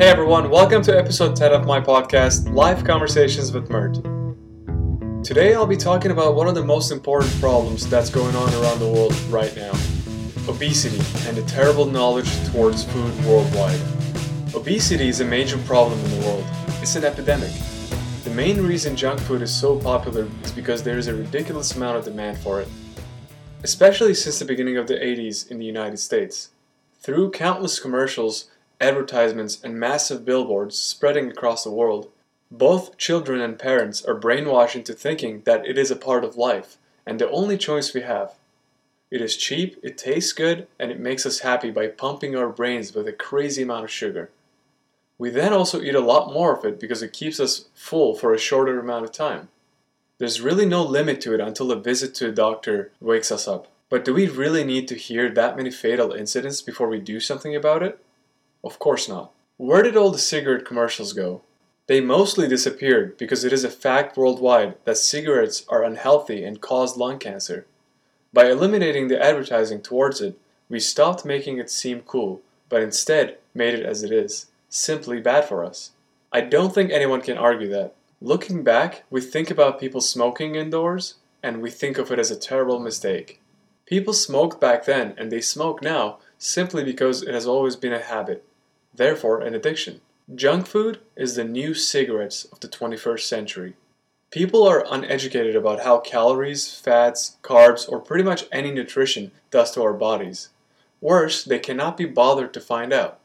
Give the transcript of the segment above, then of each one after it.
Hey everyone, welcome to episode 10 of my podcast, Live Conversations with Mert. Today I'll be talking about one of the most important problems that's going on around the world right now obesity and the terrible knowledge towards food worldwide. Obesity is a major problem in the world, it's an epidemic. The main reason junk food is so popular is because there is a ridiculous amount of demand for it, especially since the beginning of the 80s in the United States. Through countless commercials, advertisements, and massive billboards spreading across the world, both children and parents are brainwashed into thinking that it is a part of life and the only choice we have. It is cheap, it tastes good, and it makes us happy by pumping our brains with a crazy amount of sugar. We then also eat a lot more of it because it keeps us full for a shorter amount of time. There's really no limit to it until a visit to a doctor wakes us up. But do we really need to hear that many fatal incidents before we do something about it? Of course not. Where did all the cigarette commercials go? They mostly disappeared because it is a fact worldwide that cigarettes are unhealthy and cause lung cancer. By eliminating the advertising towards it, we stopped making it seem cool, but instead made it as it is simply bad for us. I don't think anyone can argue that. Looking back, we think about people smoking indoors, and we think of it as a terrible mistake. People smoked back then and they smoke now simply because it has always been a habit, therefore, an addiction. Junk food is the new cigarettes of the 21st century. People are uneducated about how calories, fats, carbs, or pretty much any nutrition does to our bodies. Worse, they cannot be bothered to find out.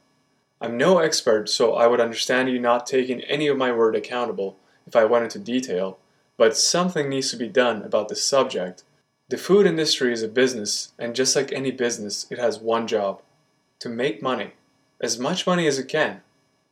I'm no expert, so I would understand you not taking any of my word accountable if I went into detail, but something needs to be done about this subject. The food industry is a business, and just like any business, it has one job to make money. As much money as it can.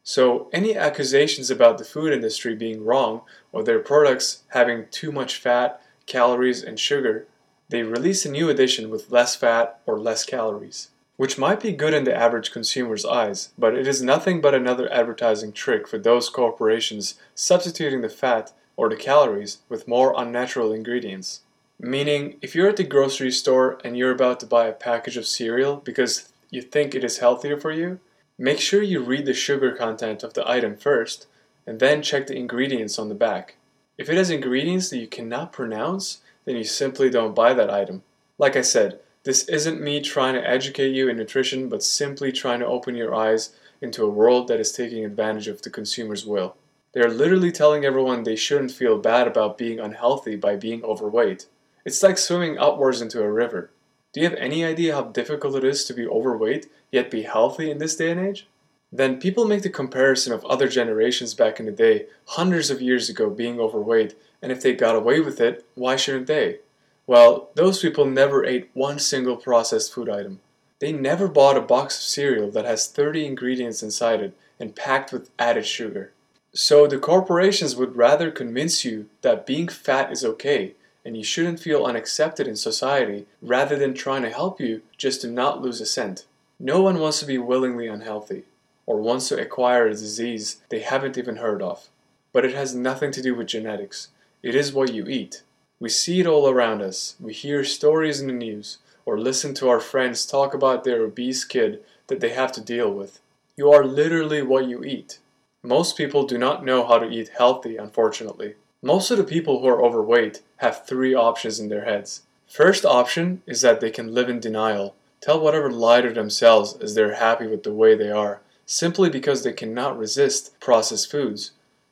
So, any accusations about the food industry being wrong or their products having too much fat, calories, and sugar, they release a new edition with less fat or less calories. Which might be good in the average consumer's eyes, but it is nothing but another advertising trick for those corporations substituting the fat or the calories with more unnatural ingredients. Meaning, if you're at the grocery store and you're about to buy a package of cereal because you think it is healthier for you, Make sure you read the sugar content of the item first and then check the ingredients on the back. If it has ingredients that you cannot pronounce, then you simply don't buy that item. Like I said, this isn't me trying to educate you in nutrition, but simply trying to open your eyes into a world that is taking advantage of the consumer's will. They are literally telling everyone they shouldn't feel bad about being unhealthy by being overweight. It's like swimming upwards into a river. Do you have any idea how difficult it is to be overweight yet be healthy in this day and age? Then people make the comparison of other generations back in the day, hundreds of years ago, being overweight, and if they got away with it, why shouldn't they? Well, those people never ate one single processed food item. They never bought a box of cereal that has 30 ingredients inside it and packed with added sugar. So the corporations would rather convince you that being fat is okay and you shouldn't feel unaccepted in society rather than trying to help you just to not lose a cent. No one wants to be willingly unhealthy or wants to acquire a disease they haven't even heard of. But it has nothing to do with genetics. It is what you eat. We see it all around us. We hear stories in the news or listen to our friends talk about their obese kid that they have to deal with. You are literally what you eat. Most people do not know how to eat healthy, unfortunately. Most of the people who are overweight have three options in their heads. First option is that they can live in denial, tell whatever lie to themselves as they're happy with the way they are, simply because they cannot resist processed foods,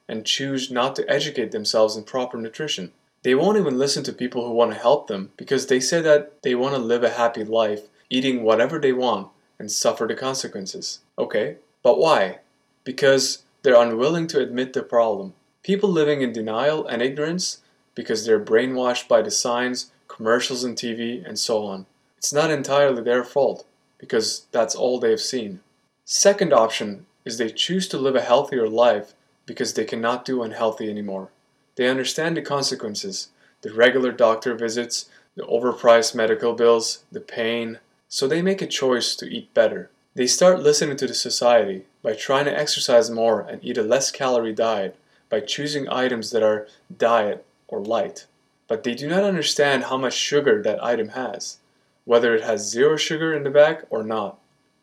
and choose not to educate themselves in proper nutrition. They won't even listen to people who want to help them because they say that they want to live a happy life, eating whatever they want, and suffer the consequences. Okay, but why? Because they're unwilling to admit the problem. People living in denial and ignorance because they're brainwashed by the signs, commercials on TV, and so on. It's not entirely their fault because that's all they've seen. Second option is they choose to live a healthier life because they cannot do unhealthy anymore. They understand the consequences, the regular doctor visits, the overpriced medical bills, the pain, so they make a choice to eat better. They start listening to the society by trying to exercise more and eat a less calorie diet by choosing items that are diet or light. But they do not understand how much sugar that item has, whether it has zero sugar in the back or not.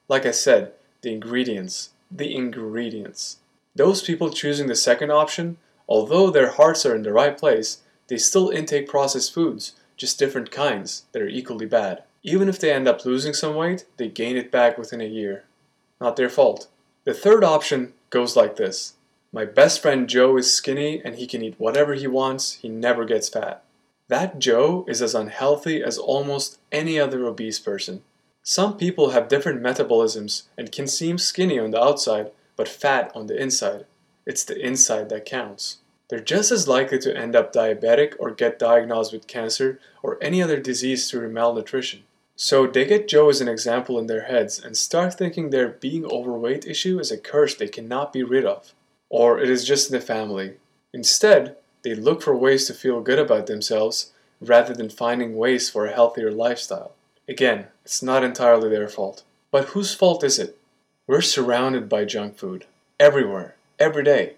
Like I said, the ingredients. the ingredients. Those people choosing the second option, although their hearts are in the right place, they still intake processed foods, just different kinds that are equally bad. Even if they end up losing some weight, they gain it back within a year. Not their fault. The third option goes like this My best friend Joe is skinny and he can eat whatever he wants, he never gets fat. That Joe is as unhealthy as almost any other obese person. Some people have different metabolisms and can seem skinny on the outside but fat on the inside. It's the inside that counts. They're just as likely to end up diabetic or get diagnosed with cancer or any other disease through malnutrition. So they get Joe as an example in their heads and start thinking their being overweight issue is a curse they cannot be rid of, or it is just in the family. Instead, they look for ways to feel good about themselves rather than finding ways for a healthier lifestyle. Again, it's not entirely their fault. But whose fault is it? We're surrounded by junk food. Everywhere. Every day.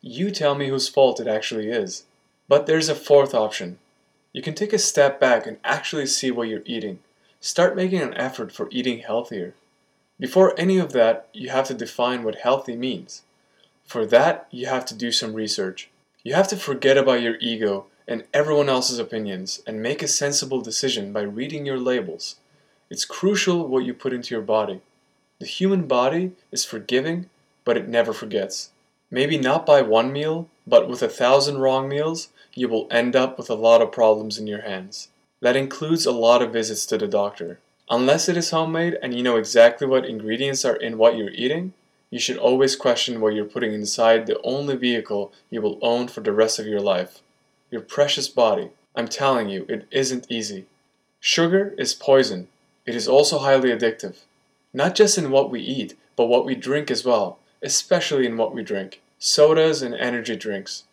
You tell me whose fault it actually is. But there's a fourth option. You can take a step back and actually see what you're eating. Start making an effort for eating healthier. Before any of that, you have to define what healthy means. For that, you have to do some research. You have to forget about your ego and everyone else's opinions and make a sensible decision by reading your labels. It's crucial what you put into your body. The human body is forgiving, but it never forgets. Maybe not by one meal, but with a thousand wrong meals, you will end up with a lot of problems in your hands. That includes a lot of visits to the doctor. Unless it is homemade and you know exactly what ingredients are in what you're eating, you should always question what you're putting inside the only vehicle you will own for the rest of your life your precious body. I'm telling you, it isn't easy. Sugar is poison. It is also highly addictive. Not just in what we eat, but what we drink as well, especially in what we drink sodas and energy drinks.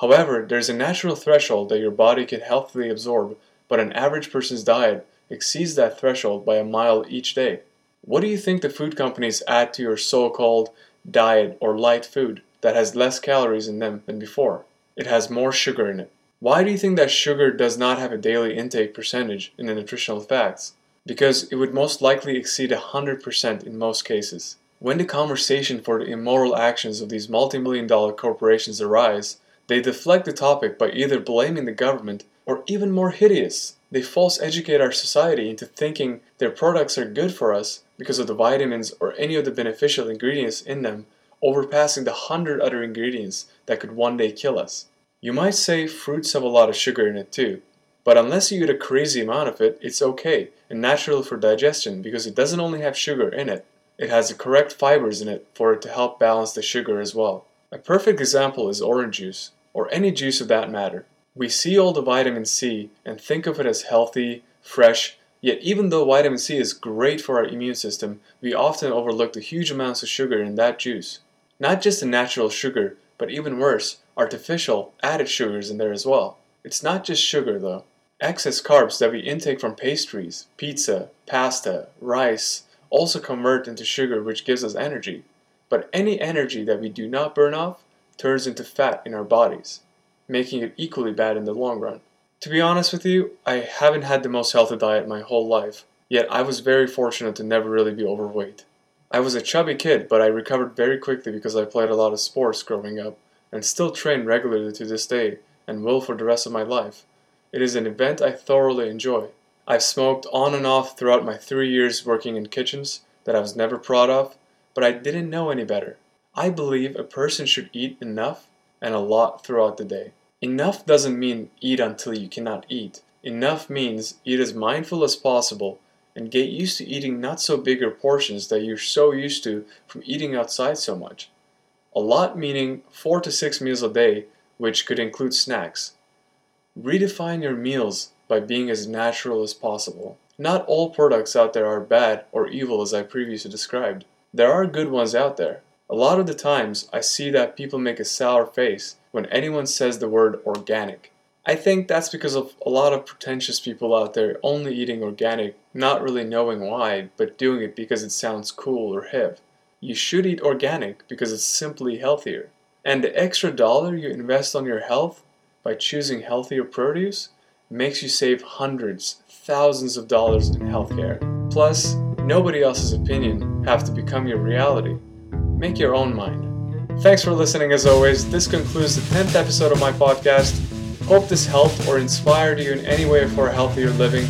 However, there's a natural threshold that your body can healthily absorb, but an average person's diet exceeds that threshold by a mile each day. What do you think the food companies add to your so called diet or light food that has less calories in them than before? It has more sugar in it. Why do you think that sugar does not have a daily intake percentage in the nutritional facts? Because it would most likely exceed 100% in most cases. When the conversation for the immoral actions of these multi-million dollar corporations arise, they deflect the topic by either blaming the government or even more hideous, they false educate our society into thinking their products are good for us because of the vitamins or any of the beneficial ingredients in them overpassing the hundred other ingredients that could one day kill us. You might say fruits have a lot of sugar in it too, but unless you eat a crazy amount of it, it's okay and natural for digestion because it doesn't only have sugar in it, it has the correct fibers in it for it to help balance the sugar as well. A perfect example is orange juice, or any juice of that matter. We see all the vitamin C and think of it as healthy, fresh, yet even though vitamin C is great for our immune system, we often overlook the huge amounts of sugar in that juice. Not just the natural sugar, but even worse, artificial added sugars in there as well. It's not just sugar though. Excess carbs that we intake from pastries, pizza, pasta, rice also convert into sugar which gives us energy. But any energy that we do not burn off turns into fat in our bodies, making it equally bad in the long run. To be honest with you, I haven't had the most healthy diet my whole life, yet I was very fortunate to never really be overweight. I was a chubby kid, but I recovered very quickly because I played a lot of sports growing up and still train regularly to this day and will for the rest of my life. It is an event I thoroughly enjoy. I've smoked on and off throughout my three years working in kitchens that I was never proud of, but I didn't know any better. I believe a person should eat enough and a lot throughout the day. Enough doesn't mean eat until you cannot eat. Enough means eat as mindful as possible and get used to eating not so bigger portions that you're so used to from eating outside so much. A lot meaning 4 to 6 meals a day, which could include snacks. Redefine your meals by being as natural as possible. Not all products out there are bad or evil as I previously described. There are good ones out there. A lot of the times I see that people make a sour face when anyone says the word organic. I think that's because of a lot of pretentious people out there only eating organic, not really knowing why, but doing it because it sounds cool or hip you should eat organic because it's simply healthier. And the extra dollar you invest on your health by choosing healthier produce makes you save hundreds, thousands of dollars in healthcare. Plus, nobody else's opinion have to become your reality. Make your own mind. Thanks for listening as always. This concludes the 10th episode of my podcast. Hope this helped or inspired you in any way for a healthier living.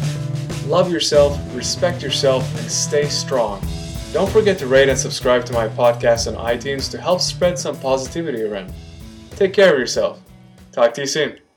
Love yourself, respect yourself, and stay strong. Don't forget to rate and subscribe to my podcast on iTunes to help spread some positivity around. Take care of yourself. Talk to you soon.